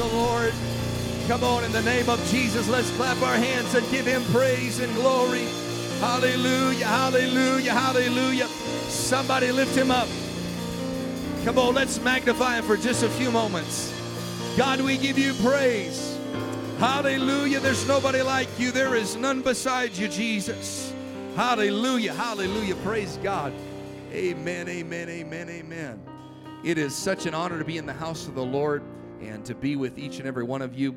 the Lord. Come on, in the name of Jesus, let's clap our hands and give him praise and glory. Hallelujah, hallelujah, hallelujah. Somebody lift him up. Come on, let's magnify him for just a few moments. God, we give you praise. Hallelujah. There's nobody like you. There is none beside you, Jesus. Hallelujah. Hallelujah. Praise God. Amen. Amen. Amen. Amen. It is such an honor to be in the house of the Lord and to be with each and every one of you.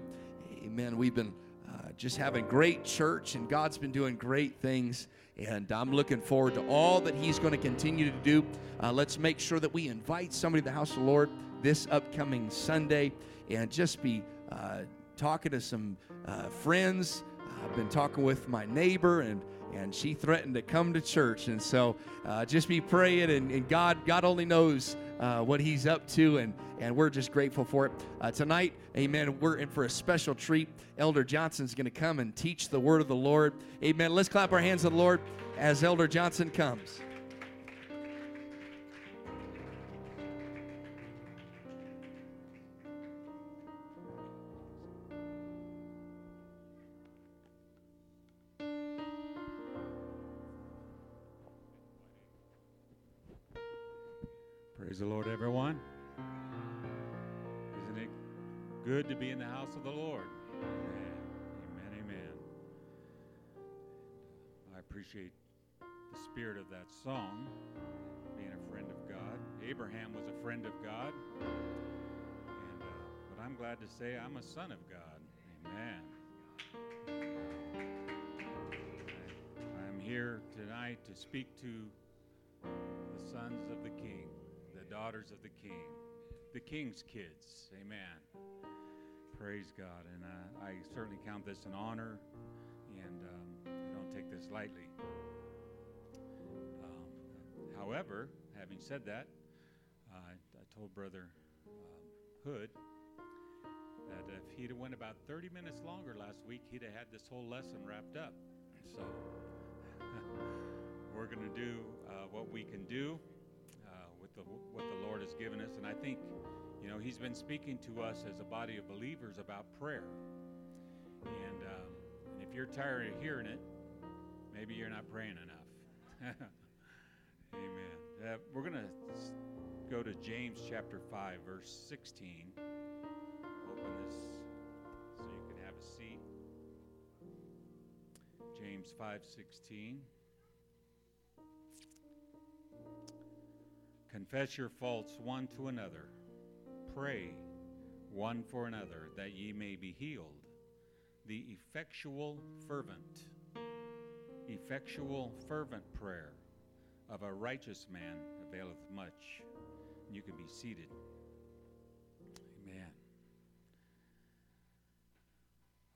Amen. We've been uh, just having great church, and God's been doing great things. And I'm looking forward to all that He's going to continue to do. Uh, let's make sure that we invite somebody to the house of the Lord this upcoming Sunday and just be uh, talking to some uh, friends. I've been talking with my neighbor, and and she threatened to come to church. And so uh, just be praying, and, and, God God only knows uh, what He's up to, and and we're just grateful for it. Uh, tonight, Amen. We're in for a special treat. Elder Johnson's going to come and teach the Word of the Lord. Amen. Let's clap our hands to the Lord as Elder Johnson comes. Praise the Lord, everyone. Good to be in the house of the Lord? Amen. Amen. Amen. I appreciate the spirit of that song, being a friend of God. Abraham was a friend of God. And, uh, but I'm glad to say I'm a son of God. Amen. I'm here tonight to speak to the sons of the King the daughters of the King, the King's kids. Amen. Praise God. And uh, I certainly count this an honor, and um, I don't take this lightly. Um, however, having said that, uh, I told Brother um, Hood that if he'd have went about 30 minutes longer last week, he'd have had this whole lesson wrapped up. So we're going to do uh, what we can do with the, what the Lord has given us. And I think, you know, He's been speaking to us as a body of believers about prayer. And, um, and if you're tired of hearing it, maybe you're not praying enough. Amen. Uh, we're going to go to James chapter 5, verse 16. Open this so you can have a seat. James 5:16. Confess your faults one to another. Pray one for another, that ye may be healed. The effectual, fervent, effectual, fervent prayer of a righteous man availeth much. You can be seated. Amen.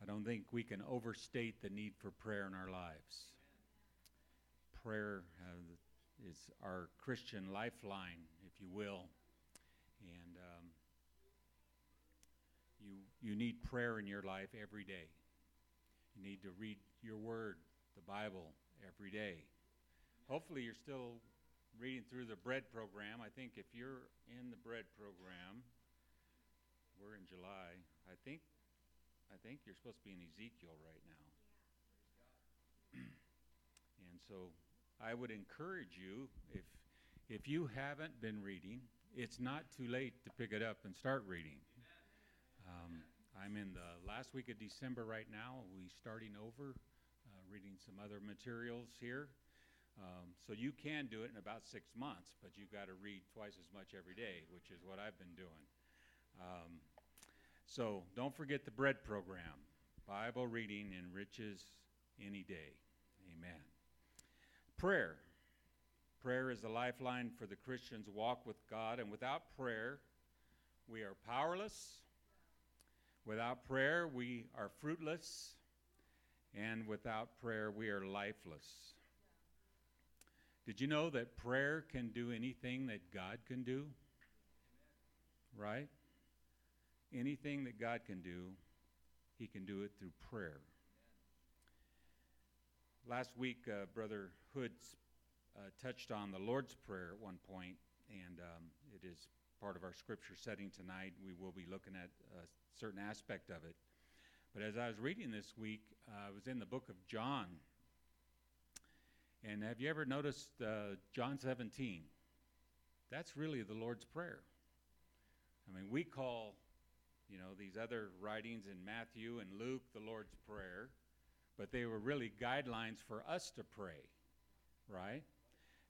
I don't think we can overstate the need for prayer in our lives. Prayer, uh, is our Christian lifeline, if you will. And you, need prayer in your life every day. You need to read your word, the Bible, every day. Hopefully, you're still reading through the bread program. I think if you're in the bread program, we're in July. I think I think you're supposed to be in Ezekiel right now. and so I would encourage you, if, if you haven't been reading, it's not too late to pick it up and start reading. Um, I'm in the last week of December right now. We starting over, uh, reading some other materials here. Um, so you can do it in about six months, but you've got to read twice as much every day, which is what I've been doing. Um, so don't forget the bread program. Bible reading enriches any day. Amen. Prayer. Prayer is the lifeline for the Christian's walk with God, and without prayer, we are powerless. Without prayer, we are fruitless. And without prayer, we are lifeless. Did you know that prayer can do anything that God can do? Right? Anything that God can do, He can do it through prayer. Last week, uh, Brother Hood uh, touched on the Lord's Prayer at one point, and um, it is part of our scripture setting tonight. We will be looking at a certain aspect of it. But as I was reading this week, uh, I was in the book of John. And have you ever noticed uh, John 17? That's really the Lord's Prayer. I mean, we call, you know, these other writings in Matthew and Luke the Lord's Prayer, but they were really guidelines for us to pray, right?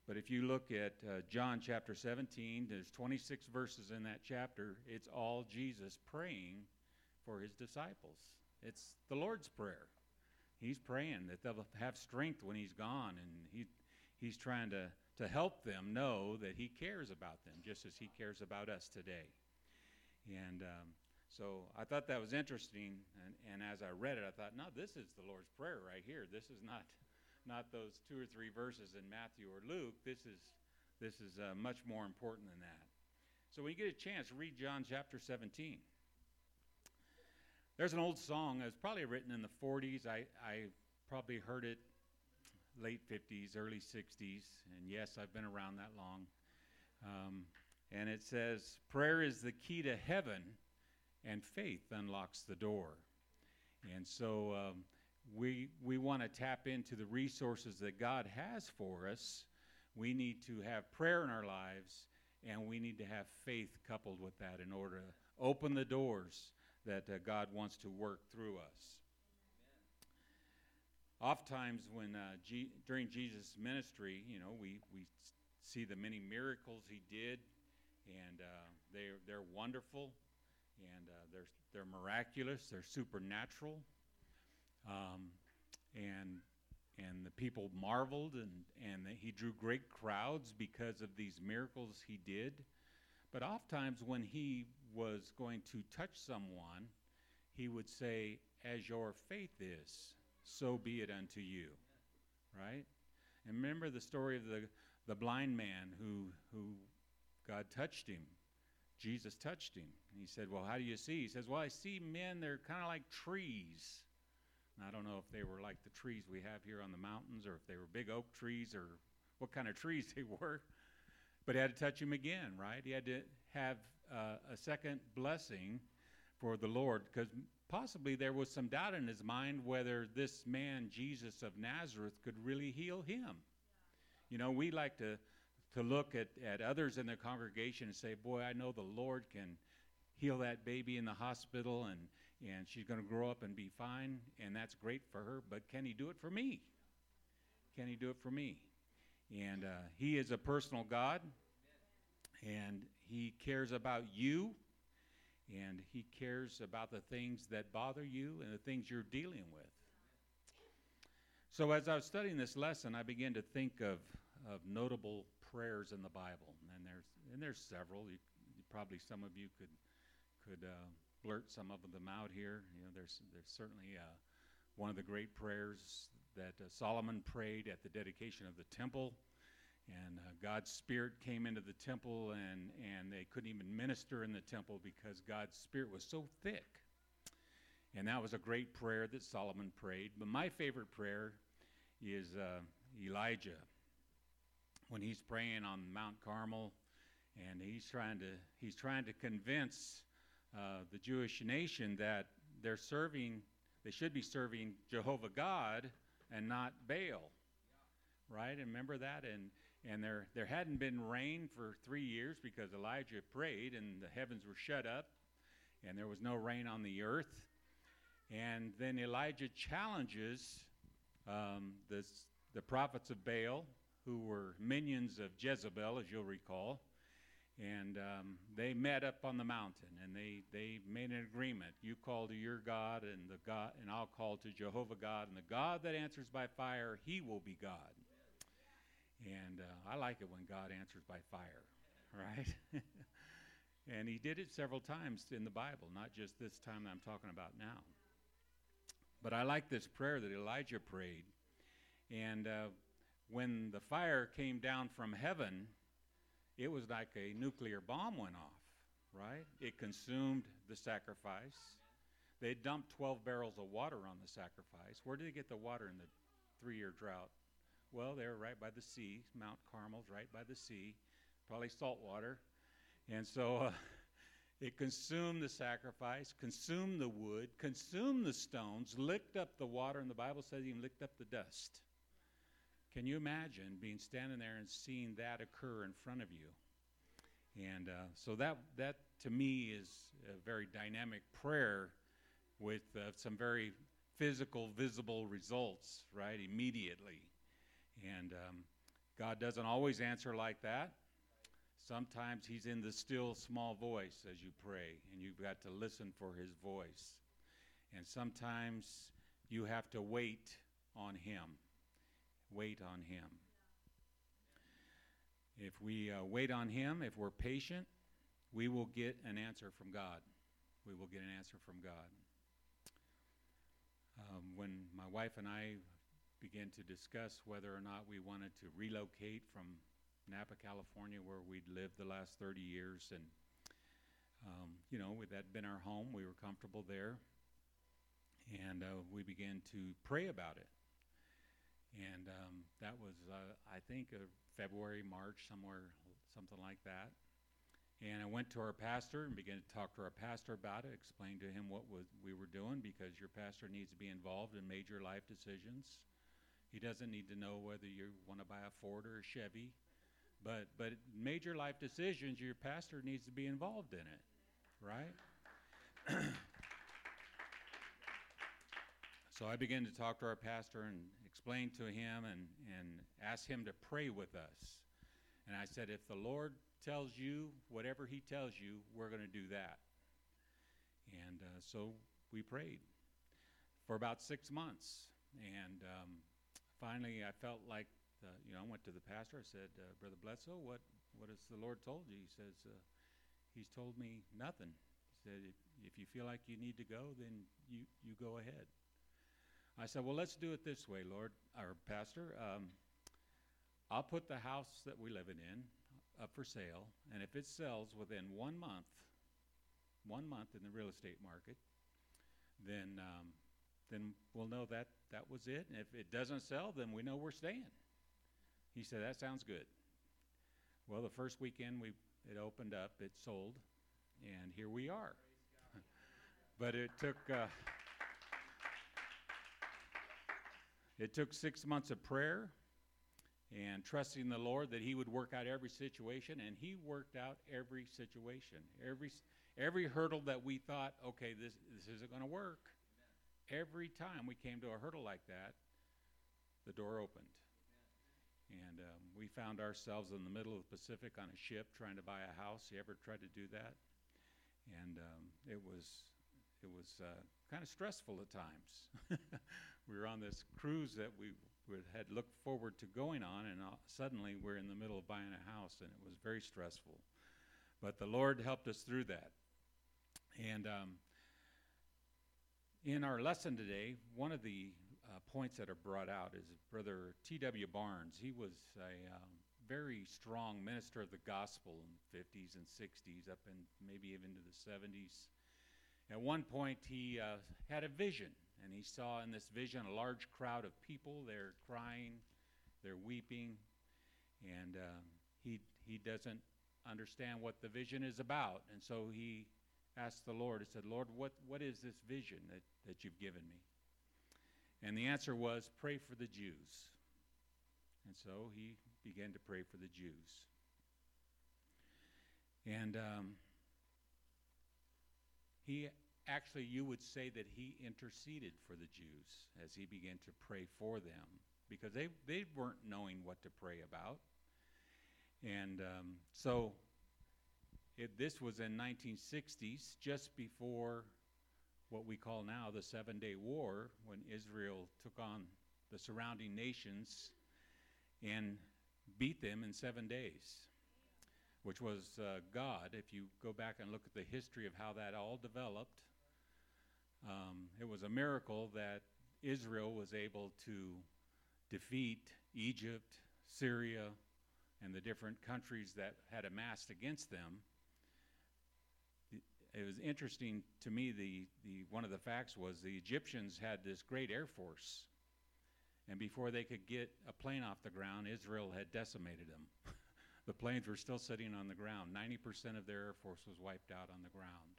But if you look at uh, John chapter 17, there's 26 verses in that chapter. It's all Jesus praying for his disciples. It's the Lord's Prayer. He's praying that they'll have strength when he's gone, and he, he's trying to, to help them know that he cares about them, just as he cares about us today. And um, so I thought that was interesting, and, and as I read it, I thought, no, this is the Lord's Prayer right here. This is not not those two or three verses in Matthew or Luke. This is, this is uh, much more important than that. So when you get a chance, read John chapter 17. There's an old song. It was probably written in the 40s. I, I probably heard it late 50s, early 60s. And yes, I've been around that long. Um, and it says, Prayer is the key to heaven, and faith unlocks the door. And so um, we, we want to tap into the resources that God has for us. We need to have prayer in our lives, and we need to have faith coupled with that in order to open the doors that uh, God wants to work through us. Oftentimes, when uh, G- during Jesus' ministry, you know, we, we see the many miracles he did, and uh, they're, they're wonderful, and uh, they're, they're miraculous, they're supernatural. Um, and and the people marveled and, and he drew great crowds because of these miracles he did. But oftentimes when he was going to touch someone, he would say, As your faith is, so be it unto you. Right? And remember the story of the, the blind man who, who God touched him. Jesus touched him. He said, Well, how do you see? He says, Well, I see men, they're kind of like trees I don't know if they were like the trees we have here on the mountains or if they were big oak trees or what kind of trees they were. But he had to touch him again, right? He had to have uh, a second blessing for the Lord because possibly there was some doubt in his mind whether this man, Jesus of Nazareth, could really heal him. You know, we like to, to look at, at others in the congregation and say, Boy, I know the Lord can heal that baby in the hospital and and she's going to grow up and be fine, and that's great for her. But can he do it for me? Can he do it for me? And uh, he is a personal God, and he cares about you, and he cares about the things that bother you and the things you're dealing with. So as I was studying this lesson, I began to think of, of notable prayers in the Bible, and there's and there's several. You, probably some of you could could uh, blurt some of them out here. You know, there's there's certainly uh, one of the great prayers that uh, Solomon prayed at the dedication of the temple, and uh, God's Spirit came into the temple, and and they couldn't even minister in the temple because God's Spirit was so thick. And that was a great prayer that Solomon prayed. But my favorite prayer is uh, Elijah when he's praying on Mount Carmel, and he's trying to he's trying to convince uh, the Jewish nation that they're serving, they should be serving Jehovah God and not Baal. Right? And remember that? And and there there hadn't been rain for three years because Elijah prayed and the heavens were shut up and there was no rain on the earth. And then Elijah challenges um, this, the prophets of Baal, who were minions of Jezebel, as you'll recall, and um, they met up on the mountain and they, they made an agreement. You call to your god and the god and i'll call to jehovah god. And the god that answers by fire he will be god. And uh, i like it when god answers by fire right? And he did it several times in the bible not just this time that i'm talking about now. But i like this prayer that elijah prayed. And uh, when the fire came down from heaven it was like a nuclear bomb went off, right? It consumed the sacrifice. They dumped 12 barrels of water on the sacrifice. Where did they get the water in the three year drought? Well, they were right by the sea. Mount Carmel's right by the sea, probably salt water. And so uh, it consumed the sacrifice, consumed the wood, consumed the stones, licked up the water, and the Bible says even licked up the dust. Can you imagine being standing there and seeing that occur in front of you? And uh, so that that to me is a very dynamic prayer with uh, some very physical, visible results, right, immediately. And um, God doesn't always answer like that. Sometimes He's in the still small voice as you pray, and you've got to listen for His voice. And sometimes you have to wait on Him. Wait on Him. If we uh, wait on Him, if we're patient, we will get an answer from God. We will get an answer from God. Um, when my wife and I began to discuss whether or not we wanted to relocate from Napa, California, where we'd lived the last 30 years, and um, you know, that had been our home. We were comfortable there, and uh, we began to pray about it. And um, that was, uh, I think, uh, February, March, somewhere, something like that. And I went to our pastor and began to talk to our pastor about it, explain to him what was, we were doing because your pastor needs to be involved in major life decisions. He doesn't need to know whether you want to buy a Ford or a Chevy, but but major life decisions, your pastor needs to be involved in it, right? so I began to talk to our pastor and explain to him and and ask him to pray with us. And I said, if the Lord tells you whatever He tells you, we're going to do that. And uh, so we prayed for about six months. And um, finally, I felt like, you know, I went to the pastor. I said, uh, Brother Bledsoe, what, what has the Lord told you? He says, uh, He's told me nothing. He said, if, if you feel like you need to go, then you, you go ahead. I said, Well, let's do it this way, Lord, our pastor. Um, I'll put the house that we're living in up for sale, and if it sells within one month, one month in the real estate market, then um, then we'll know that that was it. And if it doesn't sell, then we know we're staying. He said that sounds good. Well, the first weekend we it opened up, it sold, and here we are. but it took. Uh, it took six months of prayer and trusting the Lord that He would work out every situation, and He worked out every situation, every every hurdle that we thought, okay, this this isn't going to work. Amen. Every time we came to a hurdle like that, the door opened, and um, we found ourselves in the middle of the Pacific on a ship trying to buy a house. You ever tried to do that? And um, it was it was uh, kind of stressful at times. we were on this cruise that we had looked forward to going on, and uh, suddenly we're in the middle of buying a house, and it was very stressful. But the Lord helped us through that. And um, in our lesson today, one of the uh, points that are brought out is Brother T.W. Barnes. He was a um, very strong minister of the gospel in the 50s and 60s, up in maybe even to the 70s. At one point, he uh, had a vision and he saw in this vision a large crowd of people. They're crying, they're weeping, and uh, he, he doesn't understand what the vision is about. And so he asked the Lord, he said, Lord, what, what is this vision that, that you've given me? And the answer was, pray for the Jews. And so he began to pray for the Jews. And um, he actually, you would say that he interceded for the Jews as he began to pray for them because they, they weren't knowing what to pray about. And um, so it, this was in 1960s, just before what we call now the Seven Day War, when Israel took on the surrounding nations and beat them in seven days, which was uh, God. If you go back and look at the history of how that all developed, um, it was a miracle that Israel was able to defeat Egypt, Syria, and the different countries that had amassed against them. It was interesting to me. The, the one of the facts was the Egyptians had this great air force, and before they could get a plane off the ground, Israel had decimated them. the planes were still sitting on the ground. 90% of their Air Force was wiped out on the ground.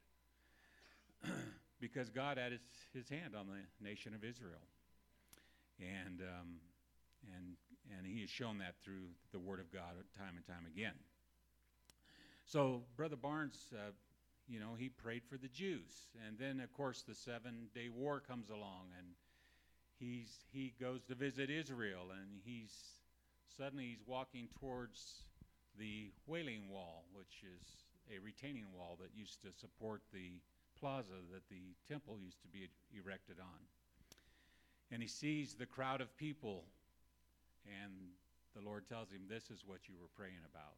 Because God had his, his hand on the nation of Israel. And, um, and, and he has shown that through the Word of God time and time again. So, Brother Barnes, uh, you know, he prayed for the Jews. And then, of course, the Seven Day War comes along, and he's, he goes to visit Israel, and he's suddenly he's walking towards the Wailing Wall, which is a retaining wall that used to support the plaza that the temple used to be erected on. And he sees the crowd of people, and the Lord tells him, This is what you were praying about.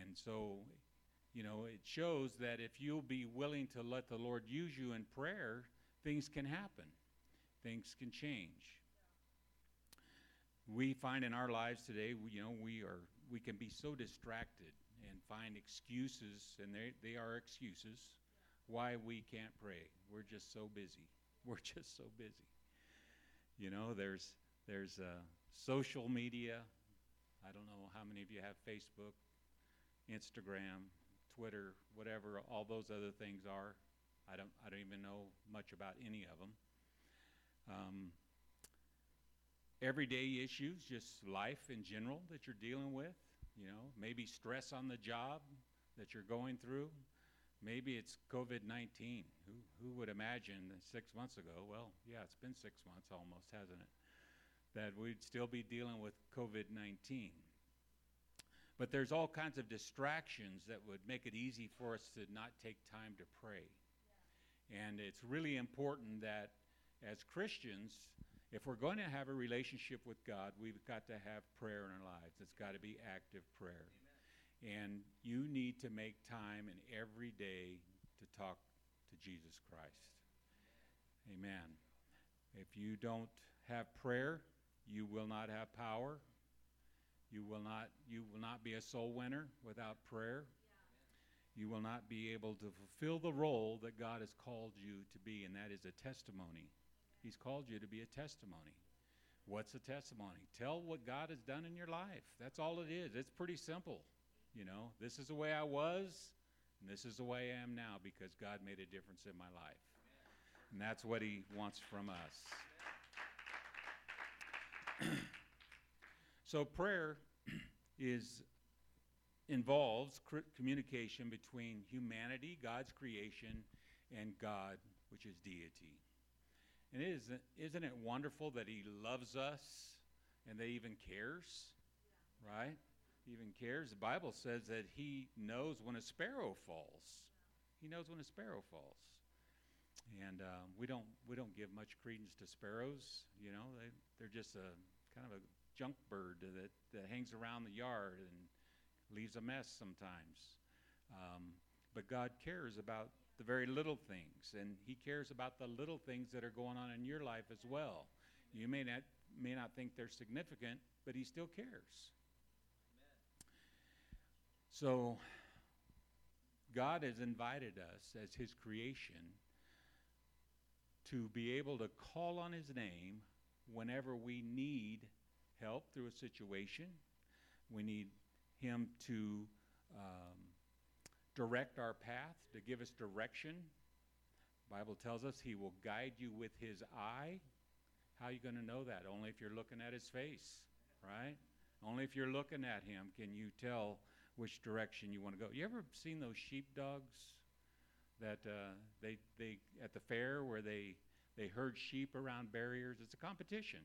And so, you know, it shows that if you'll be willing to let the Lord use you in prayer, things can happen, things can change. We find in our lives today, we, you know, we are we can be so distracted and find excuses, and they, they are excuses why we can't pray. We're just so busy. We're just so busy. You know, there's there's uh, social media. I don't know how many of you have Facebook, Instagram, Twitter, whatever all those other things are. I don't I don't even know much about any of them. Um, everyday issues, just life in general that you're dealing with. You know, maybe stress on the job that you're going through. Maybe it's COVID 19. Who, who would imagine that six months ago? Well, yeah, it's been six months almost, hasn't it? That we'd still be dealing with COVID 19. But there's all kinds of distractions that would make it easy for us to not take time to pray. Yeah. And it's really important that as Christians, if we're going to have a relationship with God, we've got to have prayer in our lives. It's got to be active prayer. And you need to make time in every day to talk to Jesus Christ. Amen. If you don't have prayer, you will not have power. You will not you will not be a soul winner without prayer. You will not be able to fulfill the role that God has called you to be, and that is a testimony. He's called you to be a testimony. What's a testimony? Tell what God has done in your life. That's all it is. It's pretty simple. You know, this is the way I was, and this is the way I am now because God made a difference in my life. And that's what He wants from us. so prayer is involves communication between humanity, God's creation, and God, which is deity. And isn't, isn't it wonderful that He loves us and that He even cares? Right? Even cares. The Bible says that he knows when a sparrow falls. He knows when a sparrow falls. And uh, we don't we don't give much credence to sparrows. You know, they they're just a kind of a junk bird that that hangs around the yard and leaves a mess sometimes. Um, but God cares about the very little things, and He cares about the little things that are going on in your life as well. You may not may not think they're significant, but He still cares. So, God has invited us as His creation to be able to call on His name whenever we need help through a situation. We need Him to um, direct our path, to give us direction. Bible tells us He will guide you with His eye. How are you going to know that? Only if you're looking at His face, right? Only if you're looking at Him can you tell which direction you want to go. You ever seen those sheep dogs that uh, they they at the fair where they they herd sheep around barriers? It's a competition,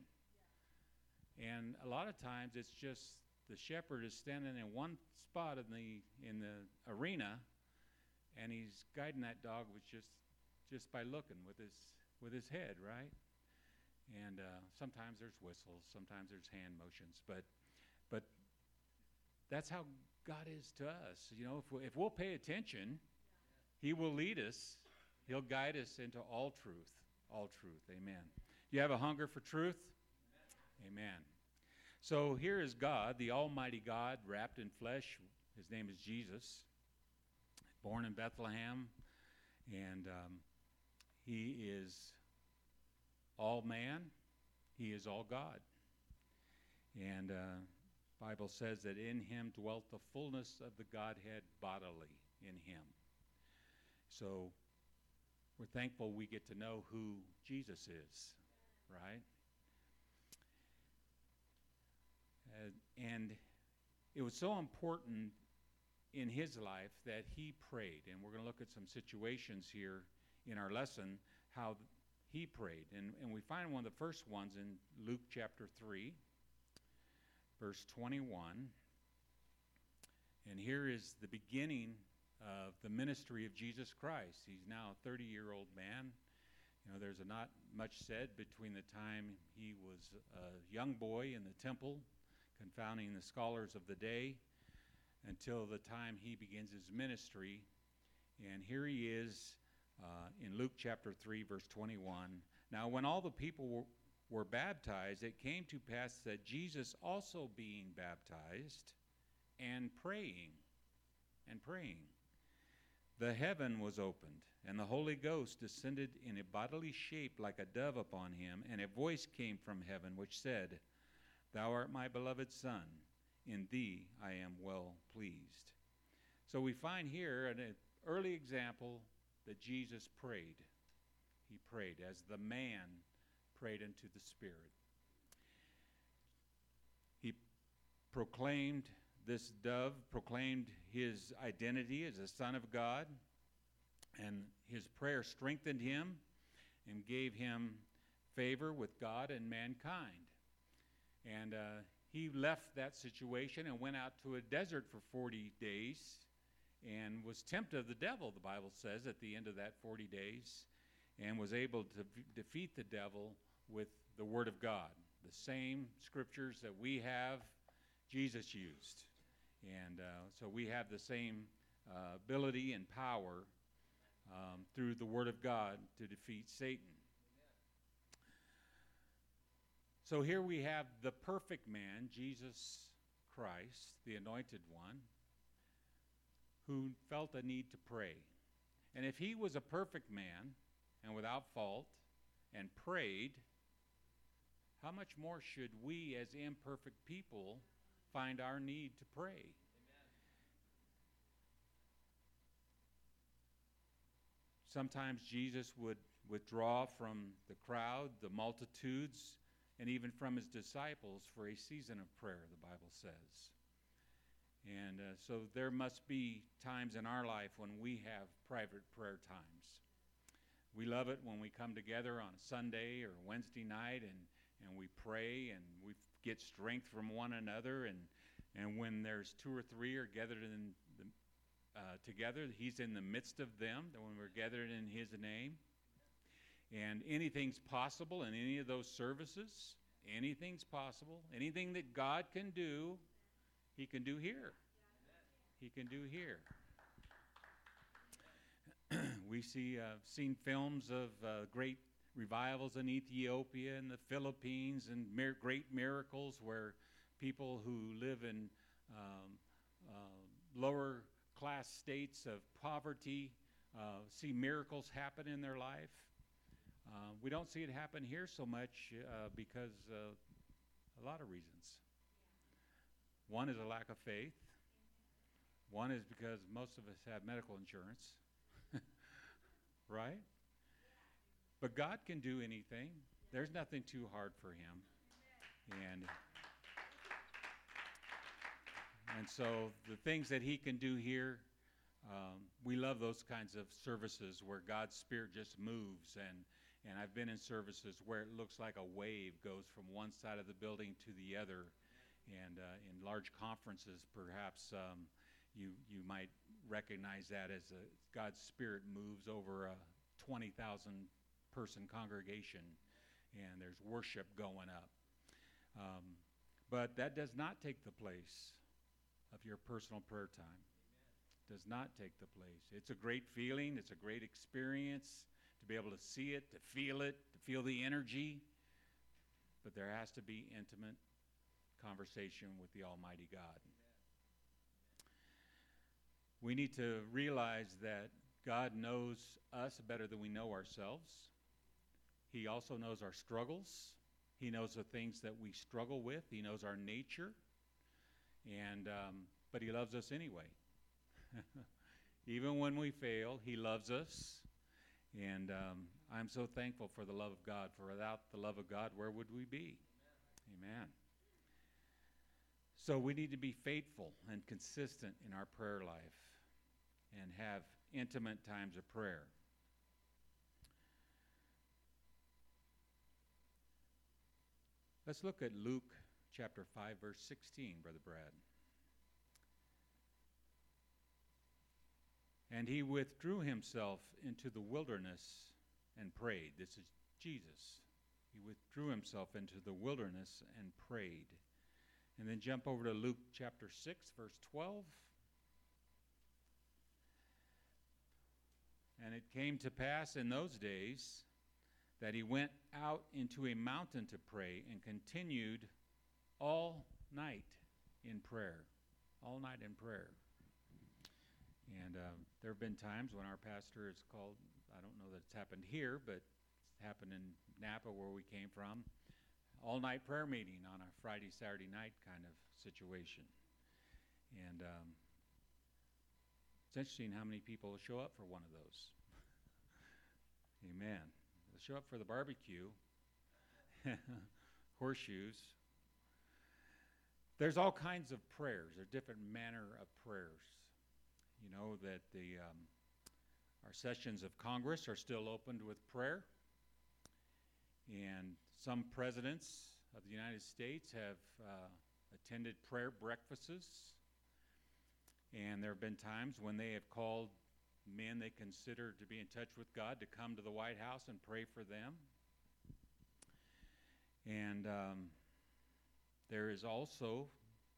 and a lot of times it's just the shepherd is standing in one spot in the in the arena, and he's guiding that dog with just just by looking with his with his head, right? And uh, sometimes there's whistles, sometimes there's hand motions, but but that's how God is to us. You know, if, we, if we'll pay attention, He will lead us. He'll guide us into all truth. All truth. Amen. You have a hunger for truth? Amen. So here is God, the Almighty God, wrapped in flesh. His name is Jesus, born in Bethlehem, and um, He is all man. He is all God. And uh, Bible says that in him dwelt the fullness of the Godhead bodily in him. So we're thankful we get to know who Jesus is, right? Uh, and it was so important in his life that he prayed. And we're going to look at some situations here in our lesson how he prayed. And, and we find one of the first ones in Luke chapter 3, verse 21. And here is the beginning of the ministry of Jesus Christ. He's now a 30 year old man. You know, there's not much said between the time he was a young boy in the temple, confounding the scholars of the day, until the time he begins his ministry. And here he is uh, in Luke chapter 3, verse 21. Now, when all the people were, baptized, it came to pass that Jesus also being baptized and praying, and praying, the heaven was opened, and the Holy Ghost descended in a bodily shape like a dove upon him, and a voice came from heaven which said, Thou art my beloved Son, in thee I am well pleased. So we find here an early example that Jesus prayed. He prayed as the man prayed into the Spirit. He proclaimed, this dove proclaimed his identity as a Son of God, and his prayer strengthened him and gave him favor with God and mankind. And uh, he left that situation and went out to a desert for 40 days and was tempted of the devil, the Bible says, at the end of that 40 days, and was able to v- defeat the devil with the Word of God. The same scriptures that we have, Jesus used. And uh, so we have the same uh, ability and power um, through the Word of God to defeat Satan. So here we have the perfect man, Jesus Christ, the anointed one, who felt a need to pray. And if he was a perfect man and without fault and prayed, how much more should we as imperfect people find our need to pray? Amen. Sometimes Jesus would withdraw from the crowd, the multitudes, and even from his disciples for a season of prayer, the Bible says. And uh, so there must be times in our life when we have private prayer times. We love it when we come together on a Sunday or Wednesday night and, and we pray and we get strength from one another. And, and when there's two or three are gathered in the, uh, together, He's in the midst of them, when we're gathered in His name. And anything's possible in any of those services. Anything's possible. Anything that God can do, He can do here. He can do here. we see uh, seen films of uh, great revivals in Ethiopia and the Philippines and mir- great miracles where people who live in um, uh, lower class states of poverty uh, see miracles happen in their life. Uh, we don't see it happen here so much uh, because a lot of reasons. One is a lack of faith. One is because most of us have medical insurance, right? But God can do anything. There's nothing too hard for Him. And and so the things that He can do here, um, we love those kinds of services where God's Spirit just moves and and I've been in services where it looks like a wave goes from one side of the building to the other. And uh, in large conferences, perhaps um, you, you might recognize that as a, God's Spirit moves over a 20,000 person congregation and there's worship going up. Um, but that does not take the place of your personal prayer time. Does not take the place. It's a great feeling, it's a great experience to be able to see it, to feel it, to feel the energy. But there has to be intimate conversation with the Almighty God. We need to realize that God knows us better than we know ourselves. He also knows our struggles. He knows the things that we struggle with. He knows our nature. And um, but He loves us anyway. Even when we fail, He loves us. And um, I'm so thankful for the love of God. For without the love of God, where would we be? Amen. Amen. So we need to be faithful and consistent in our prayer life and have intimate times of prayer. Let's look at Luke chapter 5, verse 16, Brother Brad. And he withdrew himself into the wilderness and prayed. This is Jesus. He withdrew himself into the wilderness and prayed. And then jump over to Luke chapter 6, verse 12. And it came to pass in those days that he went out into a mountain to pray and continued all night in prayer. All night in prayer. And uh, there have been times when our pastor has called, I don't know that it's happened here, but it's happened in Napa where we came from, all night prayer meeting on a Friday, Saturday night kind of situation. And um, it's interesting how many people show up for one of those. Amen. Show up for the barbecue, horseshoes. There's all kinds of prayers. There are different manner of prayers. You know that the um, our sessions of Congress are still opened with prayer, and some presidents of the United States have uh, attended prayer breakfasts. And there have been times when they have called men they consider to be in touch with God to come to the White House and pray for them. And um, there is also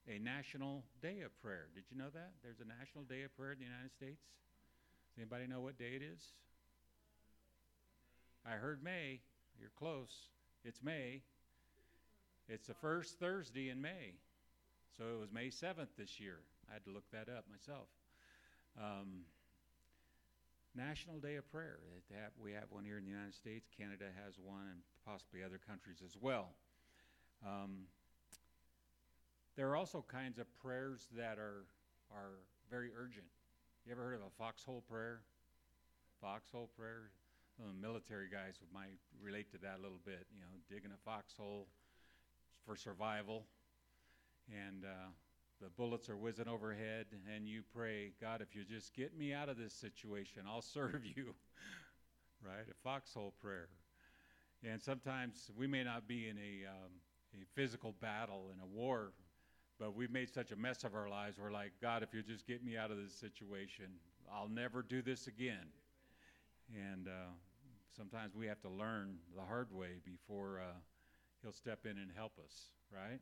a national day of prayer. Did you know that? There's a national day of prayer in the United States. Does anybody know what day it is? I heard May. You're close. It's May. It's the first Thursday in May. So it was May 7th this year. I had to look that up myself. Um, National Day of Prayer. We have one here in the United States. Canada has one, and possibly other countries as well. Um, there are also kinds of prayers that are are very urgent. You ever heard of a foxhole prayer? Foxhole prayer. Military guys might relate to that a little bit. You know, digging a foxhole for survival, and uh, the bullets are whizzing overhead, and you pray, God, if you just get me out of this situation, I'll serve you. right? A foxhole prayer. And sometimes we may not be in a, um, a physical battle, in a war, but we've made such a mess of our lives. We're like, God, if you just get me out of this situation, I'll never do this again. And uh, sometimes we have to learn the hard way before uh, He'll step in and help us, right?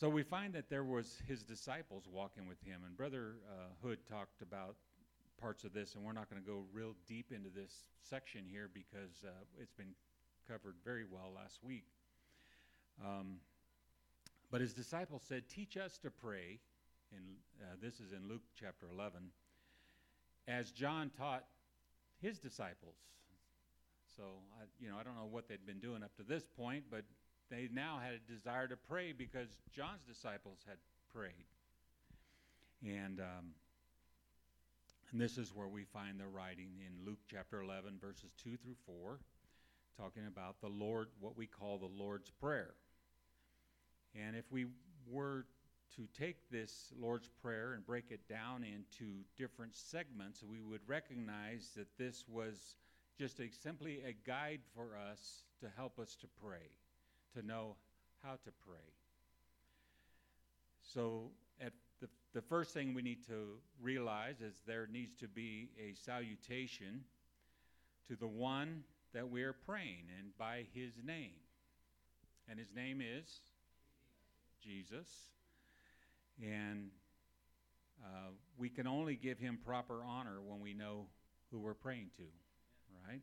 So we find that there was his disciples walking with him, and Brother uh, Hood talked about parts of this, and we're not going to go real deep into this section here because uh, it's been covered very well last week. Um, but his disciples said, Teach us to pray. And uh, this is in Luke chapter 11, as John taught his disciples. So, I, you know, I don't know what they'd been doing up to this point, but they now had a desire to pray because John's disciples had prayed. And, um, and this is where we find the writing in Luke chapter 11, verses 2 through 4, talking about the Lord, what we call the Lord's Prayer. And if we were to take this Lord's Prayer and break it down into different segments, we would recognize that this was just a, simply a guide for us to help us to pray, to know how to pray. So, at the, the first thing we need to realize is there needs to be a salutation to the one that we are praying and by his name. And his name is Jesus. And uh, we can only give him proper honor when we know who we're praying to, right?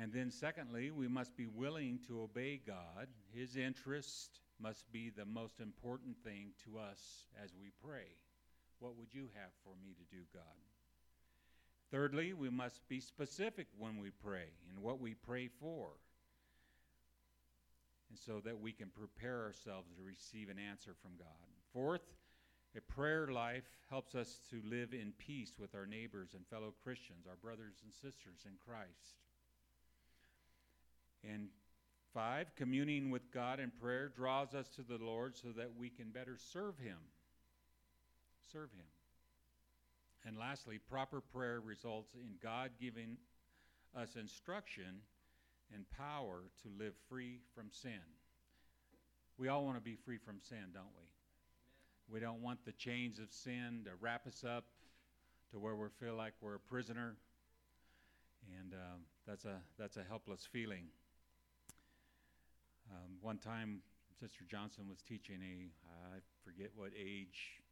And then, secondly, we must be willing to obey God. His interest must be the most important thing to us as we pray. What would you have for me to do, God? Thirdly, we must be specific when we pray and what we pray for. and so that we can prepare ourselves to receive an answer from God. Fourth, a prayer life helps us to live in peace with our neighbors and fellow Christians, our brothers and sisters in Christ. And five, communing with God in prayer draws us to the Lord so that we can better serve Him. Serve Him. And lastly, proper prayer results in God giving us instruction and power to live free from sin. We all want to be free from sin, don't we? We don't want the chains of sin to wrap us up to where we feel like we're a prisoner, and um, that's a that's a helpless feeling. Um, one time, Sister Johnson was teaching a I forget what age,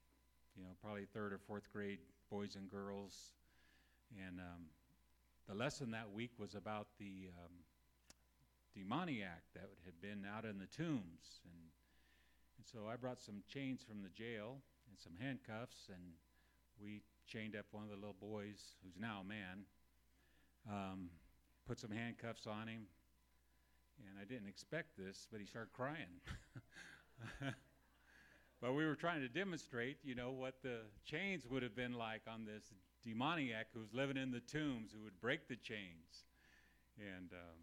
you know, probably third or fourth grade boys and girls, and um, the lesson that week was about the um, demoniac that had been out in the tombs. And, and so I brought some chains from the jail and some handcuffs, and we chained up one of the little boys, who's now a man, um, put some handcuffs on him. And I didn't expect this, but he started crying. but we were trying to demonstrate, you know, what the chains would have been like on this demoniac who was living in the tombs, who would break the chains. And um,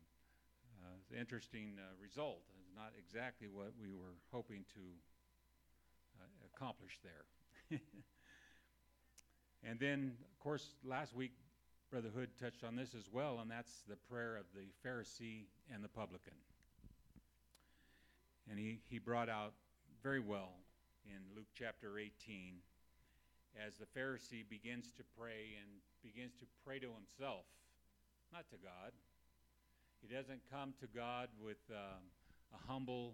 uh, interesting uh, result. It's not exactly what we were hoping to uh, accomplish there. and then, of course, last week, Brother Hood touched on this as well, and that's the prayer of the Pharisee and the publican. And he, he brought out very well in Luke chapter 18 as the Pharisee begins to pray and begins to pray to himself, not to God. He doesn't come to God with um, a humble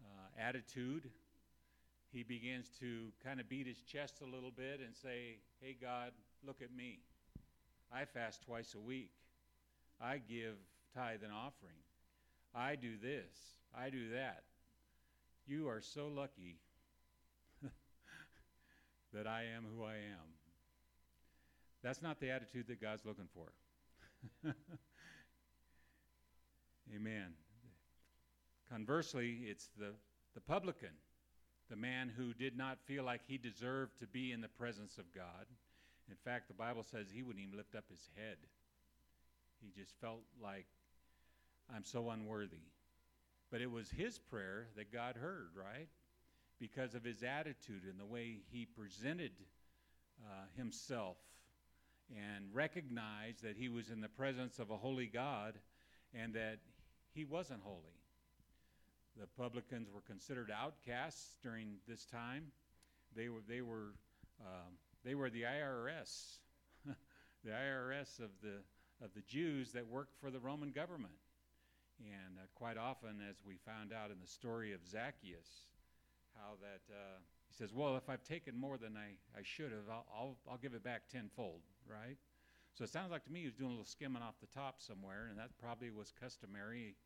uh, attitude. He begins to kind of beat his chest a little bit and say, Hey, God, look at me. I fast twice a week. I give tithe and offering. I do this. I do that. You are so lucky that I am who I am. That's not the attitude that God's looking for. Amen. Conversely, it's the, the publican, the man who did not feel like he deserved to be in the presence of God. In fact, the Bible says he wouldn't even lift up his head. He just felt like, I'm so unworthy. But it was his prayer that God heard, right? because of his attitude and the way he presented uh, himself and recognized that he was in the presence of a holy God and that he wasn't holy. The publicans were considered outcasts during this time. They were, they were, uh, they were the IRS, the IRS of the, of the Jews that worked for the Roman government. And uh, quite often, as we found out in the story of Zacchaeus, how that uh, he says, well, if I've taken more than I, I should have, I'll, I'll, I'll give it back tenfold, right? So it sounds like to me he was doing a little skimming off the top somewhere, and that probably was customary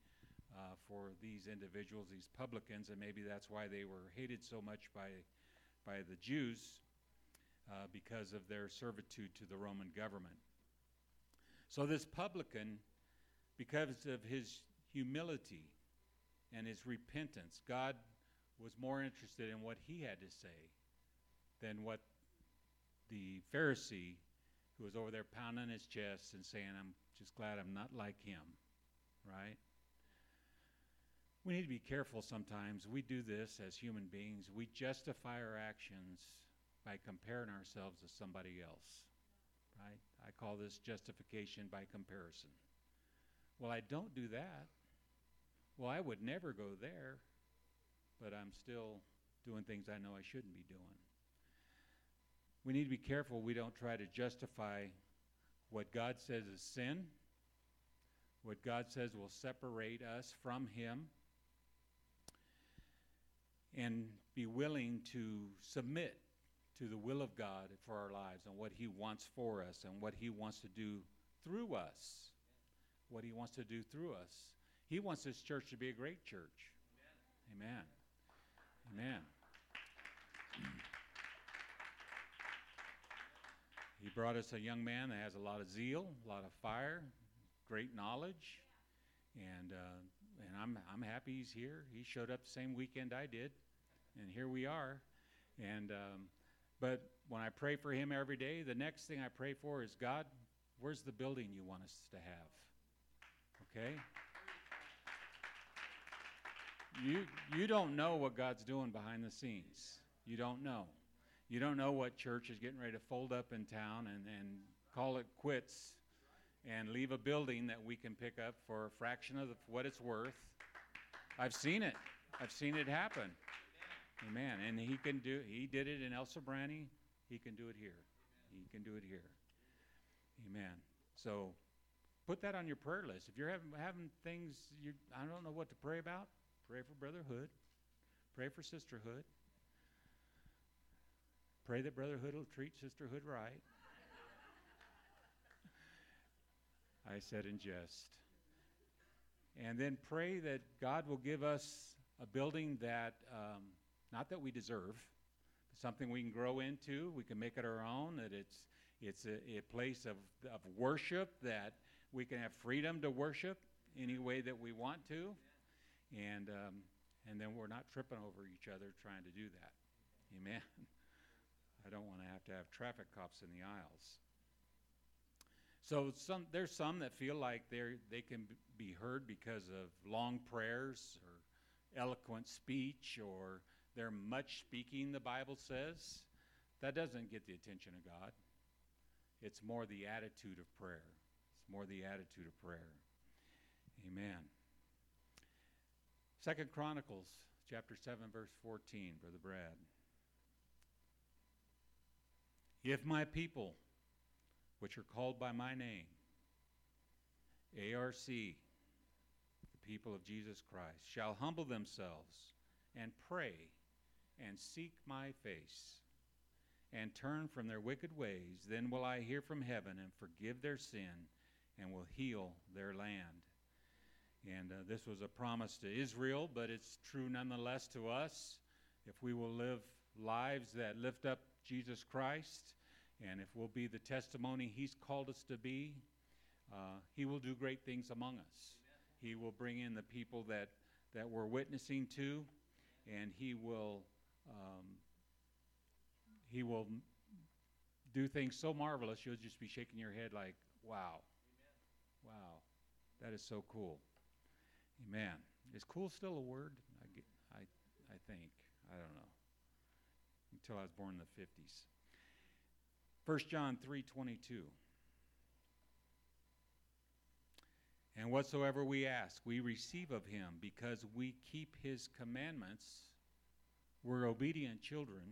uh, for these individuals, these publicans, and maybe that's why they were hated so much by, by the Jews uh, because of their servitude to the Roman government. So this publican, because of his humility and his repentance, God was more interested in what he had to say than what the Pharisee who was over there pounding his chest and saying, I'm just glad I'm not like him, right? We need to be careful sometimes. We do this as human beings. We justify our actions by comparing ourselves to somebody else, right? I call this justification by comparison. Well, I don't do that. Well, I would never go there but I'm still doing things I know I shouldn't be doing. We need to be careful we don't try to justify what God says is sin, what God says will separate us from Him, and be willing to submit to the will of God for our lives and what He wants for us and what He wants to do through us. What He wants to do through us. He wants this church to be a great church. Amen. Amen. He brought us a young man that has a lot of zeal, a lot of fire, great knowledge, and uh, and I'm I'm happy he's here. He showed up the same weekend I did, and here we are. And um, but when I pray for him every day, the next thing I pray for is God, where's the building you want us to have? Okay. You you don't know what God's doing behind the scenes. You don't know. You don't know what church is getting ready to fold up in town and, and call it quits and leave a building that we can pick up for a fraction of the, what it's worth. I've seen it. I've seen it happen. Amen. And he can do. He did it in El Sobrante. He can do it here. He can do it here. Amen. So, put that on your prayer list. If you're having having things you I don't know what to pray about, pray for Brother Hood. Pray for Sister Hood. Pray that Brother Hood will treat Sister Hood right. I said in jest. And then pray that God will give us a building that, um, not that we deserve, something we can grow into, we can make it our own, that it's, it's a, a place of, of worship, that we can have freedom to worship any way that we want to. And, um, and then we're not tripping over each other trying to do that. Amen. I don't want to have to have traffic cops in the aisles. So some, there's some that feel like they they can be heard because of long prayers or eloquent speech or they're much speaking, the Bible says. That doesn't get the attention of God. It's more the attitude of prayer. It's more the attitude of prayer. Amen. Second Chronicles chapter 7 verse 14, Brother Brad. If my people which are called by my name, ARC, the people of Jesus Christ, shall humble themselves and pray and seek my face and turn from their wicked ways, then will I hear from heaven and forgive their sin and will heal their land. And uh, this was a promise to Israel, but it's true nonetheless to us. If we will live lives that lift up Jesus Christ and if we'll be the testimony He's called us to be, uh, He will do great things among us. He will bring in the people that, that we're witnessing to, and He will um, He will do things so marvelous you'll just be shaking your head like, "Wow, Amen. wow, that is so cool." Amen. Is cool still a word? I, I, I think. I don't know. Until I was born in the 50s. 1 John 3:22 And whatsoever we ask we receive of him because we keep his commandments we're obedient children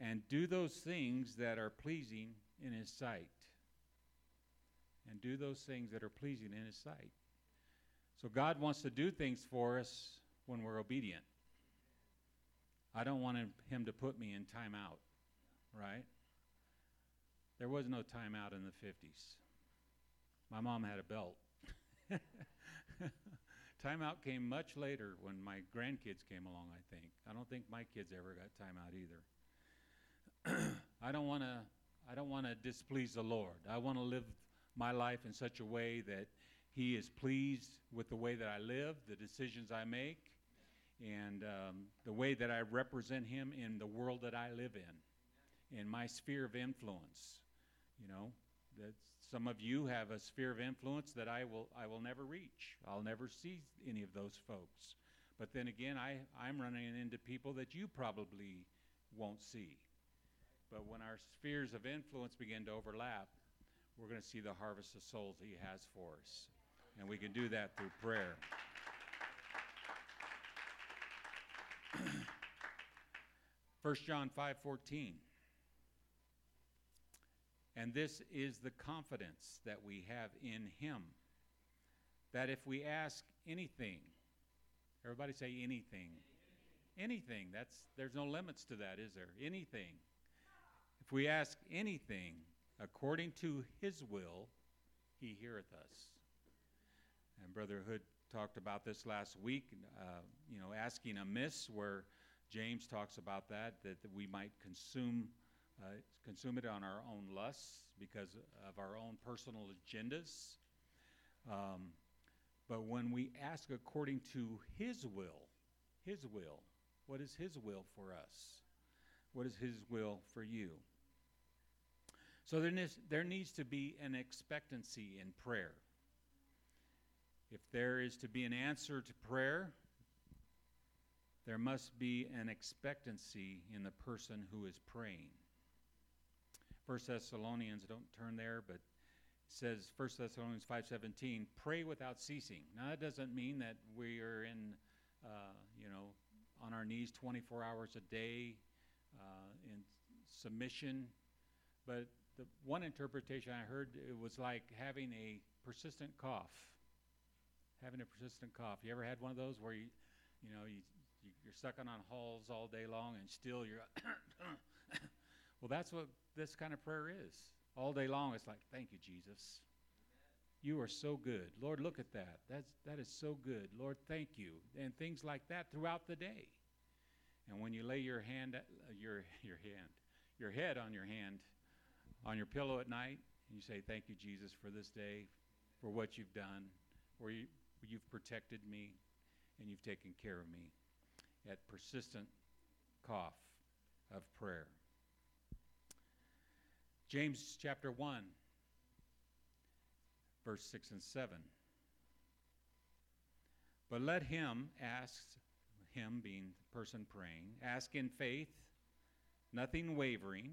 and do those things that are pleasing in his sight and do those things that are pleasing in his sight so God wants to do things for us when we're obedient I don't want him to put me in timeout right there was no timeout in the 50s. My mom had a belt. Timeout came much later when my grandkids came along, I think. I don't think my kids ever got timeout either. I don't want to I don't want to displease the Lord. I want to live my life in such a way that he is pleased with the way that I live, the decisions I make, and um, the way that I represent him in the world that I live in, in my sphere of influence. You know, that some of you have a sphere of influence that I will I will never reach. I'll never see any of those folks. But then again, I, I'm running into people that you probably won't see. But when our spheres of influence begin to overlap, we're going to see the harvest of souls He has for us. And we can do that through prayer. First John 5:14 and this is the confidence that we have in Him. That if we ask anything, everybody say anything. Anything. That's there's no limits to that, is there? Anything. If we ask anything according to his will, he heareth us. And Brother Hood talked about this last week, uh, you know, asking amiss, where James talks about that, that, that we might consume uh, consume it on our own lusts because of our own personal agendas. Um, But when we ask according to His will, His will, what is His will for us? What is His will for you? So there, needs, there needs to be an expectancy in prayer. If there is to be an answer to prayer, there must be an expectancy in the person who is praying. First Thessalonians, don't turn there, but it says First Thessalonians 5:17, pray without ceasing. Now that doesn't mean that we are in, uh, you know, on our knees 24 hours a day uh, in submission, but the one interpretation I heard it was like having a persistent cough. Having a persistent cough. You ever had one of those where you, you know, you you're sucking on Halls all day long and still you're. well, that's what this kind of prayer is. All day long, it's like, thank you, Jesus. You are so good. Lord, look at that. That's, that is so good. Lord, thank you. And things like that throughout the day. And when you lay your hand, uh, your, your hand, your head on your hand, on your pillow at night, and you say, thank you, Jesus, for this day, for what you've done, where you, you've protected me, and you've taken care of me. At persistent cough of prayer. James chapter 1, verse 6 and 7. But let him ask, him being the person praying, ask in faith, nothing wavering.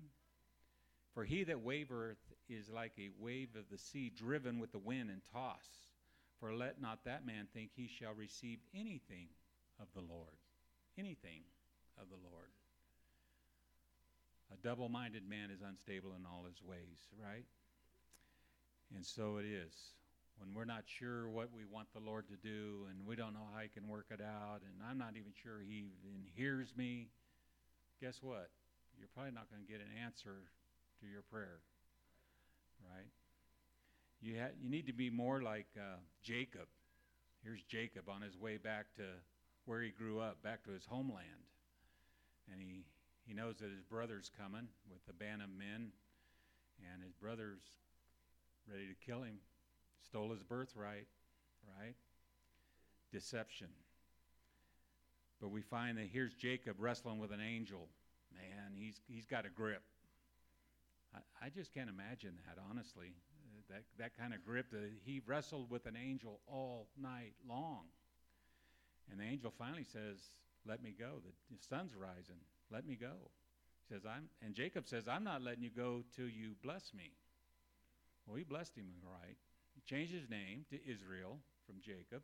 For he that wavereth is like a wave of the sea driven with the wind and tossed. For let not that man think he shall receive anything of the Lord. Anything of the Lord. A double minded man is unstable in all his ways, right? And so it is. When we're not sure what we want the Lord to do and we don't know how he can work it out, and I'm not even sure he even hears me, guess what? You're probably not going to get an answer to your prayer, right? You, ha- you need to be more like uh, Jacob. Here's Jacob on his way back to where he grew up, back to his homeland. And he he knows that his brother's coming with a band of men, and his brother's ready to kill him. Stole his birthright, right? Deception. But we find that here's Jacob wrestling with an angel. Man, he's, he's got a grip. I, I just can't imagine that, honestly. That, that kind of grip. That he wrestled with an angel all night long. And the angel finally says, Let me go. The sun's rising. Let me go. He says, I'm, and Jacob says, I'm not letting you go till you bless me. Well, he blessed him right. He changed his name to Israel from Jacob.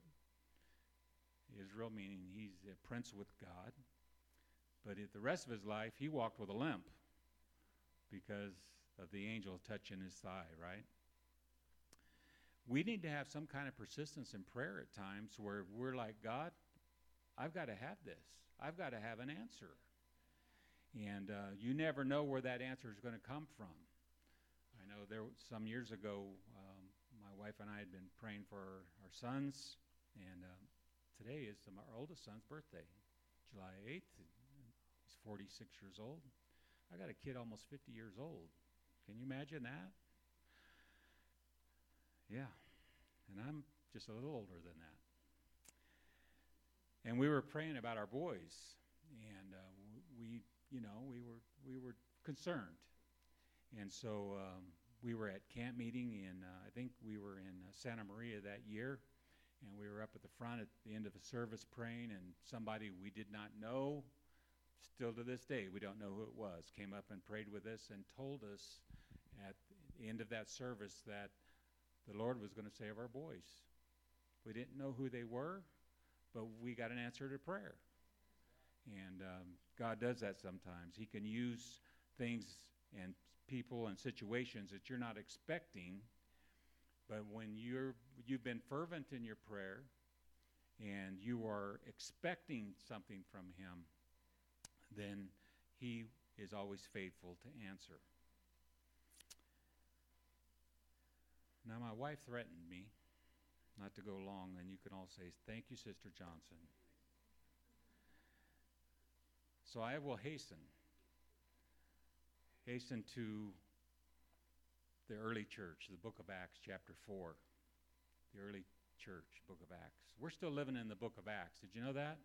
Israel meaning he's a prince with God. But the rest of his life, he walked with a limp because of the angel touching his thigh, right? We need to have some kind of persistence in prayer at times where we're like, God, I've got to have this. I've got to have an answer. And uh, you never know where that answer is going to come from. I know there some years ago, um, my wife and I had been praying for our, our sons, and um, today is the, our oldest son's birthday, July 8th. He's 46 years old. I got a kid almost 50 years old. Can you imagine that? Yeah. And I'm just a little older than that. And we were praying about our boys, and uh, you know, we were we were concerned, and so um, we were at camp meeting in uh, I think we were in uh, Santa Maria that year, and we were up at the front at the end of the service praying, and somebody we did not know, still to this day we don't know who it was, came up and prayed with us and told us at the end of that service that the Lord was going to save our boys. We didn't know who they were, but we got an answer to prayer. And um, God does that sometimes. He can use things and people and situations that you're not expecting. But when you're, you've been fervent in your prayer and you are expecting something from Him, then He is always faithful to answer. Now, my wife threatened me not to go long, and you can all say, Thank you, Sister Johnson. So I will hasten. Hasten to the early church, the book of Acts, chapter 4. The early church, book of Acts. We're still living in the book of Acts. Did you know that?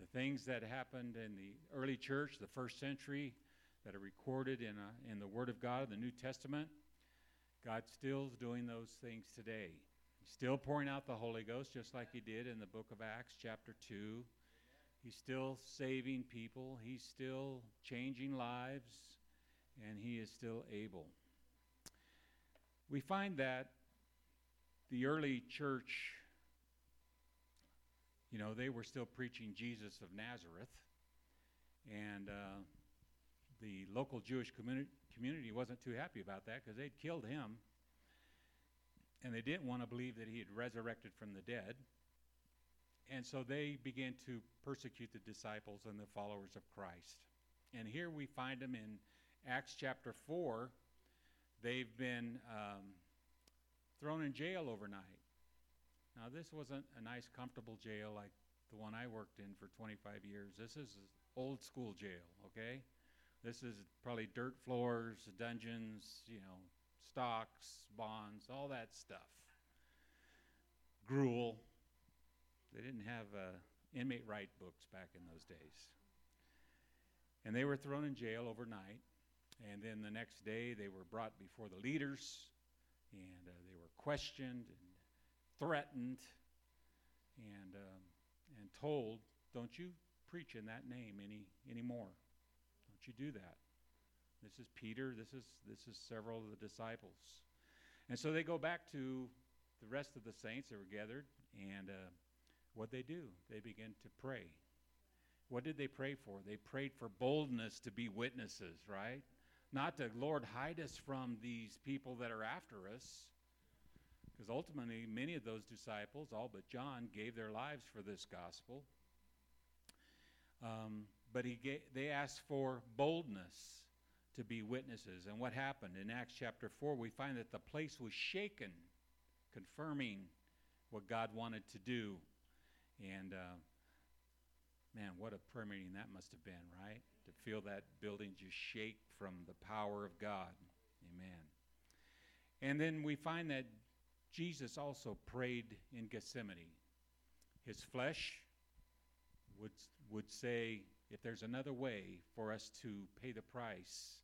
The things that happened in the early church, the first century, that are recorded in, a, in the Word of God, the New Testament, God still is doing those things today. He's still pouring out the Holy Ghost, just like He did in the book of Acts, chapter 2. He's still saving people, He's still changing lives, and He is still able. We find that the early church, you know, they were still preaching Jesus of Nazareth, and uh, the local Jewish communi- community wasn't too happy about that because they'd killed him, and they didn't want to believe that he had resurrected from the dead. And so they began to persecute the disciples and the followers of Christ. And here we find them in Acts chapter 4. They've been um, thrown in jail overnight. Now, this wasn't a nice, comfortable jail like the one I worked in for 25 years. This is old school jail, okay? This is probably dirt floors, dungeons, you know, stocks, bonds, all that stuff. Gruel. They didn't have uh, inmate right books back in those days. And they were thrown in jail overnight. And then the next day, they were brought before the leaders, and uh, they were questioned and threatened, and um, and told, "Don't you preach in that name any anymore? Don't you do that?" This is Peter. This is this is several of the disciples, and so they go back to the rest of the saints that were gathered, and uh, what they do, they begin to pray. What did they pray for? They prayed for boldness to be witnesses, right? Not to, Lord, hide us from these people that are after us. Because ultimately, many of those disciples, all but John, gave their lives for this gospel. Um, but he ga- they asked for boldness to be witnesses. And what happened? In Acts chapter 4, we find that the place was shaken, confirming what God wanted to do. And uh, man, what a prayer meeting that must have been, right? To feel that building just shake from the power of God. Amen. And then we find that Jesus also prayed in Gethsemane. His flesh would, would say, if there's another way for us to pay the price,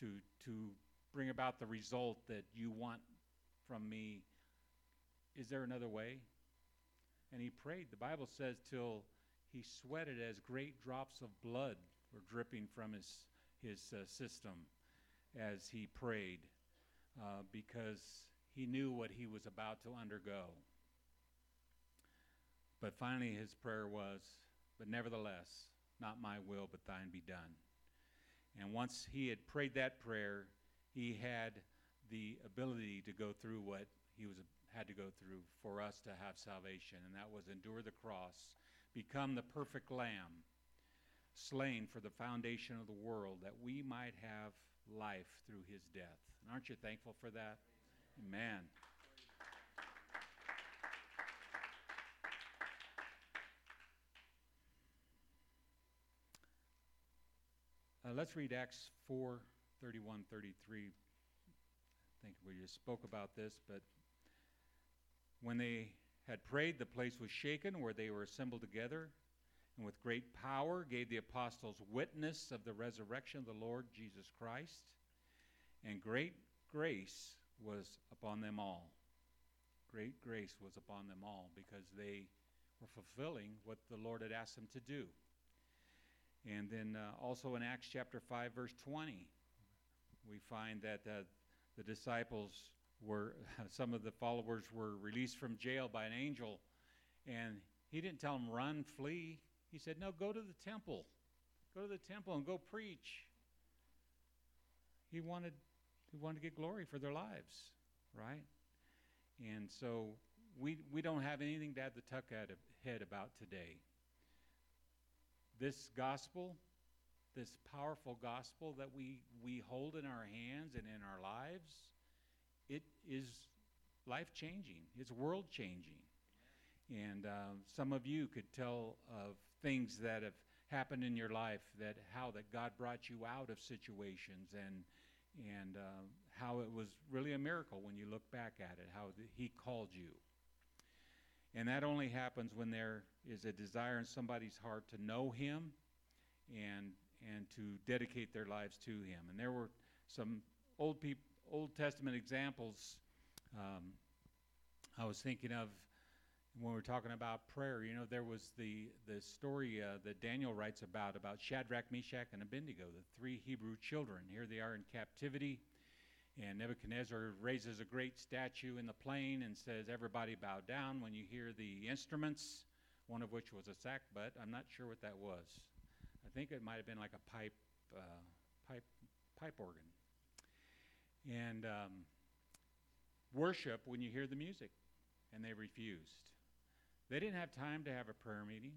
to, to bring about the result that you want from me, is there another way? And he prayed, the Bible says, till he sweated as great drops of blood were dripping from his, his uh, system as he prayed uh, because he knew what he was about to undergo. But finally, his prayer was, But nevertheless, not my will, but thine be done. And once he had prayed that prayer, he had the ability to go through what he was had to go through for us to have salvation, and that was endure the cross, become the perfect lamb, slain for the foundation of the world, that we might have life through his death. And aren't you thankful for that? Amen. Uh, let's read Acts 4 31 33. I think we just spoke about this, but when they had prayed, the place was shaken where they were assembled together, and with great power gave the apostles witness of the resurrection of the Lord Jesus Christ, and great grace was upon them all. Great grace was upon them all because they were fulfilling what the Lord had asked them to do. And then uh, also in Acts chapter 5, verse 20, we find that uh, the disciples were, some of the followers were released from jail by an angel. And he didn't tell them, run, flee. He said, no, go to the temple. Go to the temple and go preach. He wanted, he wanted to get glory for their lives, right? And so we, we don't have anything to have the tuck at head about today this gospel, this powerful gospel that we, we hold in our hands and in our lives, it is life changing, it's world changing. And uh, some of you could tell of things that have happened in your life that how that God brought you out of situations and and uh, how it was really a miracle when you look back at it, how th- He called you And that only happens when there is a desire in somebody's heart to know Him and, and to dedicate their lives to Him. And there were some Old, peop- Old Testament examples um, I was thinking of when we were talking about prayer. You know, there was the, the story uh, that Daniel writes about, about Shadrach, Meshach, and Abednego, the three Hebrew children. Here they are in captivity and Nebuchadnezzar raises a great statue in the plain and says, Everybody bow down when you hear the instruments, one of which was a sackbut. I'm not sure what that was. I think it might have been like a pipe, uh, pipe, pipe organ. And um, worship when you hear the music. And they refused. They didn't have time to have a prayer meeting.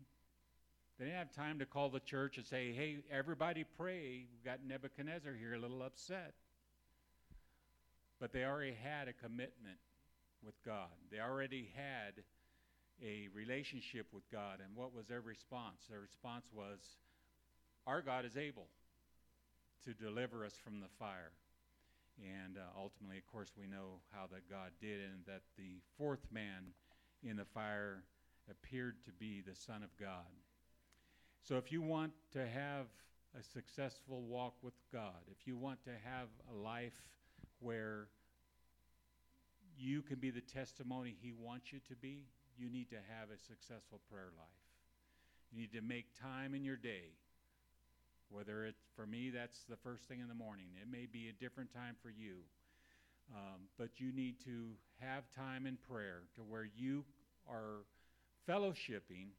They didn't have time to call the church and say, hey, everybody pray. We've got Nebuchadnezzar here a little upset. But they already had a commitment with God. They already had a relationship with God. And what was their response? Their response was, Our God is able to deliver us from the fire. And uh, ultimately, of course, we know how that God did, and that the fourth man in the fire appeared to be the Son of God. So, if you want to have a successful walk with God, if you want to have a life where you can be the testimony He wants you to be, you need to have a successful prayer life. You need to make time in your day. Whether it's for me, that's the first thing in the morning. It may be a different time for you. Um, but you need to have time in prayer to where you are fellowshipping.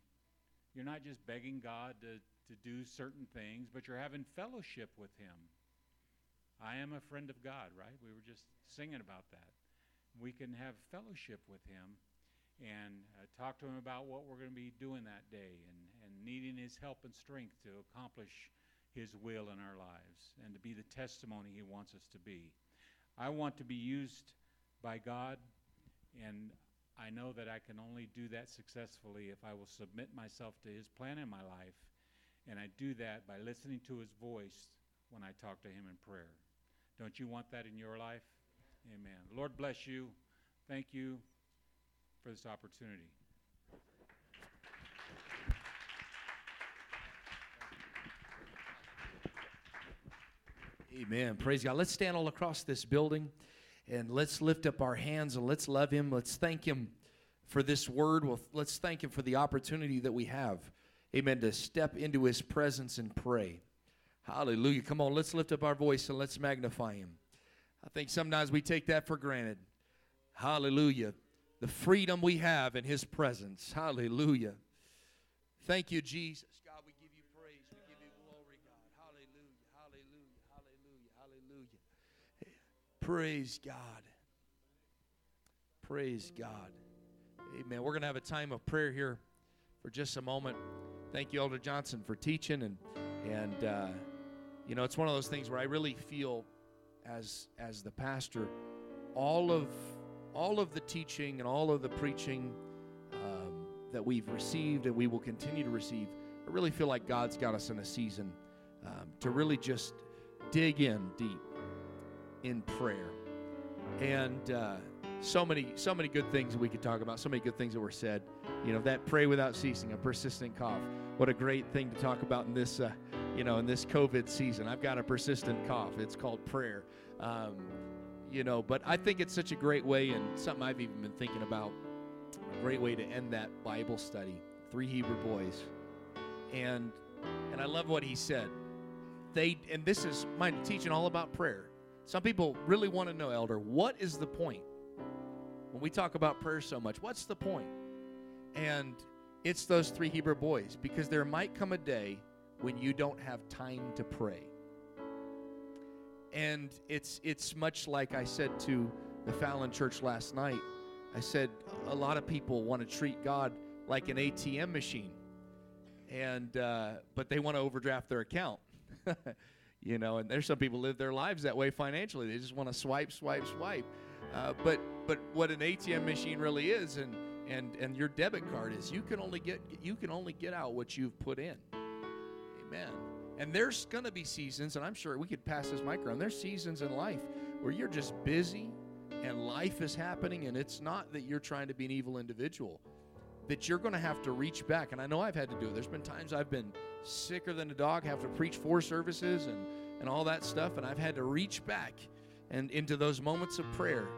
You're not just begging God to, to do certain things, but you're having fellowship with Him. I am a friend of God, right? We were just singing about that. We can have fellowship with Him and uh, talk to Him about what we're going to be doing that day and, and needing His help and strength to accomplish His will in our lives and to be the testimony He wants us to be. I want to be used by God, and I know that I can only do that successfully if I will submit myself to His plan in my life, and I do that by listening to His voice when I talk to Him in prayer. Don't you want that in your life? Amen. Lord bless you. Thank you for this opportunity. Amen. Praise God. Let's stand all across this building and let's lift up our hands and let's love Him. Let's thank Him for this word. Well, let's thank Him for the opportunity that we have. Amen. To step into His presence and pray. Hallelujah. Come on, let's lift up our voice and let's magnify Him. I think sometimes we take that for granted. Hallelujah. The freedom we have in His presence. Hallelujah. Thank you, Jesus. God, we give you praise. We give you glory, God. Hallelujah. Hallelujah. Praise God. Praise God. Amen. We're going to have a time of prayer here for just a moment. Thank you, Elder Johnson, for teaching and and. Uh, you know, it's one of those things where I really feel as as the pastor, all of all of the teaching and all of the preaching um, that we've received and we will continue to receive, I really feel like God's got us in a season um, to really just dig in deep in prayer, and uh, so many so many good things we could talk about, so many good things that were said. You know, that pray without ceasing, a persistent cough. What a great thing to talk about in this. Uh, you know, in this COVID season. I've got a persistent cough. It's called prayer. Um, you know, but I think it's such a great way and something I've even been thinking about. A great way to end that Bible study. Three Hebrew boys. And and I love what he said. They and this is my teaching all about prayer. Some people really want to know, elder, what is the point? When we talk about prayer so much, what's the point? And it's those three Hebrew boys because there might come a day when you don't have time to pray. And it's it's much like I said to the Fallon Church last night. I said a lot of people want to treat God like an ATM machine, and uh, but they want to overdraft their account. you know, and there's some people live their lives that way financially. They just want to swipe, swipe, swipe. Uh, but but what an ATM machine really is, and and and your debit card is, you can only get you can only get out what you've put in. Amen. And there's going to be seasons, and I'm sure we could pass this mic around. There's seasons in life where you're just busy and life is happening, and it's not that you're trying to be an evil individual. That you're going to have to reach back. And I know I've had to do it. There's been times I've been sicker than a dog, have to preach four services and, and all that stuff, and I've had to reach back and into those moments of prayer.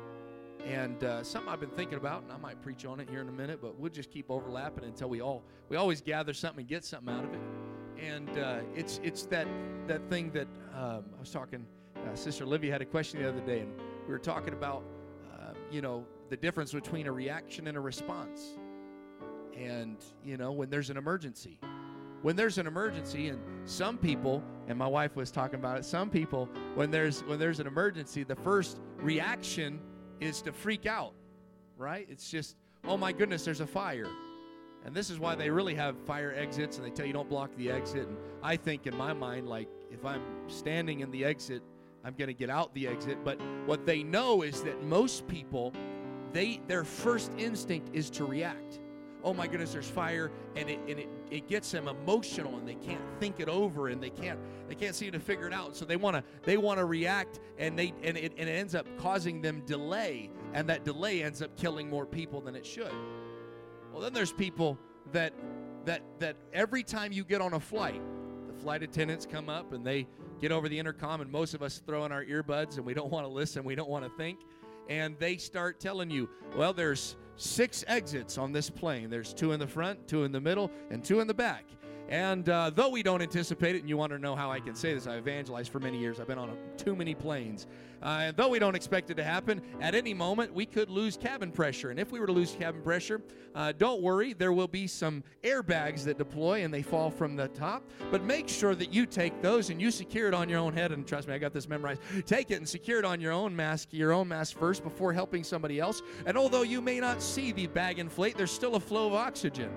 And uh, something I've been thinking about, and I might preach on it here in a minute, but we'll just keep overlapping until we all we always gather something and get something out of it. And uh, it's it's that that thing that um, I was talking. Uh, Sister Olivia had a question the other day, and we were talking about uh, you know the difference between a reaction and a response and you know when there's an emergency. When there's an emergency and some people and my wife was talking about it some people when there's when there's an emergency the first reaction is to freak out right? It's just oh my goodness there's a fire. And this is why they really have fire exits and they tell you don't block the exit. And i think in my mind like if i'm standing in the exit i'm going to get out the exit. But what they know is that most people they their first instinct is to react oh my goodness, there's fire, and it and it, it gets them emotional and they can't think it over and they can't they can't seem to figure it out. So they wanna they wanna react and they and it, and it ends up causing them delay, and that delay ends up killing more people than it should. Well then there's people that that that every time you get on a flight, the flight attendants come up and they get over the intercom and most of us throw in our earbuds and we don't want to listen, we don't want to think. And they start telling you, well, there's six exits on this plane. There's two in the front, two in the middle, and two in the back. And uh, though we don't anticipate it, and you want to know how I can say this, I evangelized for many years. I've been on a, too many planes. Uh, and though we don't expect it to happen, at any moment we could lose cabin pressure. And if we were to lose cabin pressure, uh, don't worry, there will be some airbags that deploy and they fall from the top. But make sure that you take those and you secure it on your own head. And trust me, I got this memorized. Take it and secure it on your own mask, your own mask first before helping somebody else. And although you may not see the bag inflate, there's still a flow of oxygen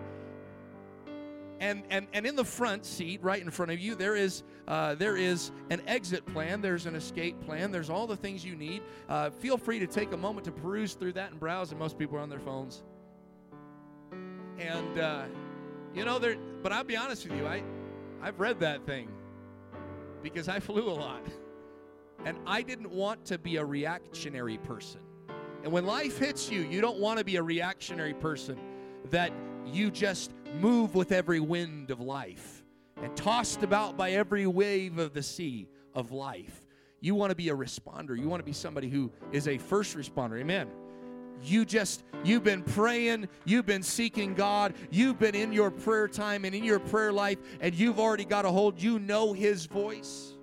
and and and in the front seat right in front of you there is uh, there is an exit plan there's an escape plan there's all the things you need. Uh, feel free to take a moment to peruse through that and browse and most people are on their phones. And uh, you know there but i'll be honest with you i i've read that thing because i flew a lot. And i didn't want to be a reactionary person. And when life hits you you don't want to be a reactionary person that you just move with every wind of life and tossed about by every wave of the sea of life. You want to be a responder. You want to be somebody who is a first responder. Amen. You just, you've been praying, you've been seeking God, you've been in your prayer time and in your prayer life, and you've already got a hold. You know His voice.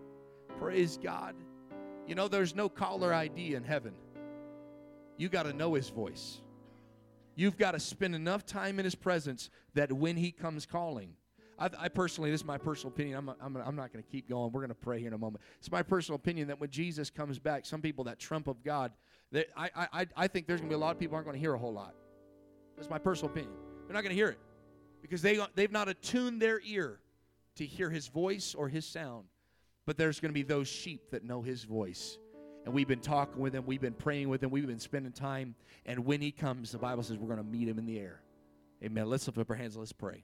Praise God. You know, there's no caller ID in heaven. You got to know His voice. You've got to spend enough time in His presence that when He comes calling, I, I personally, this is my personal opinion. I'm, I'm, I'm not going to keep going. We're going to pray here in a moment. It's my personal opinion that when Jesus comes back, some people, that trump of God, that I, I, I think there's going to be a lot of people aren't going to hear a whole lot. That's my personal opinion. They're not going to hear it because they, they've not attuned their ear to hear His voice or His sound. But there's going to be those sheep that know His voice and we've been talking with him, we've been praying with him, we've been spending time. And when he comes, the Bible says we're going to meet him in the air. Amen. Let's lift up our hands, let's pray.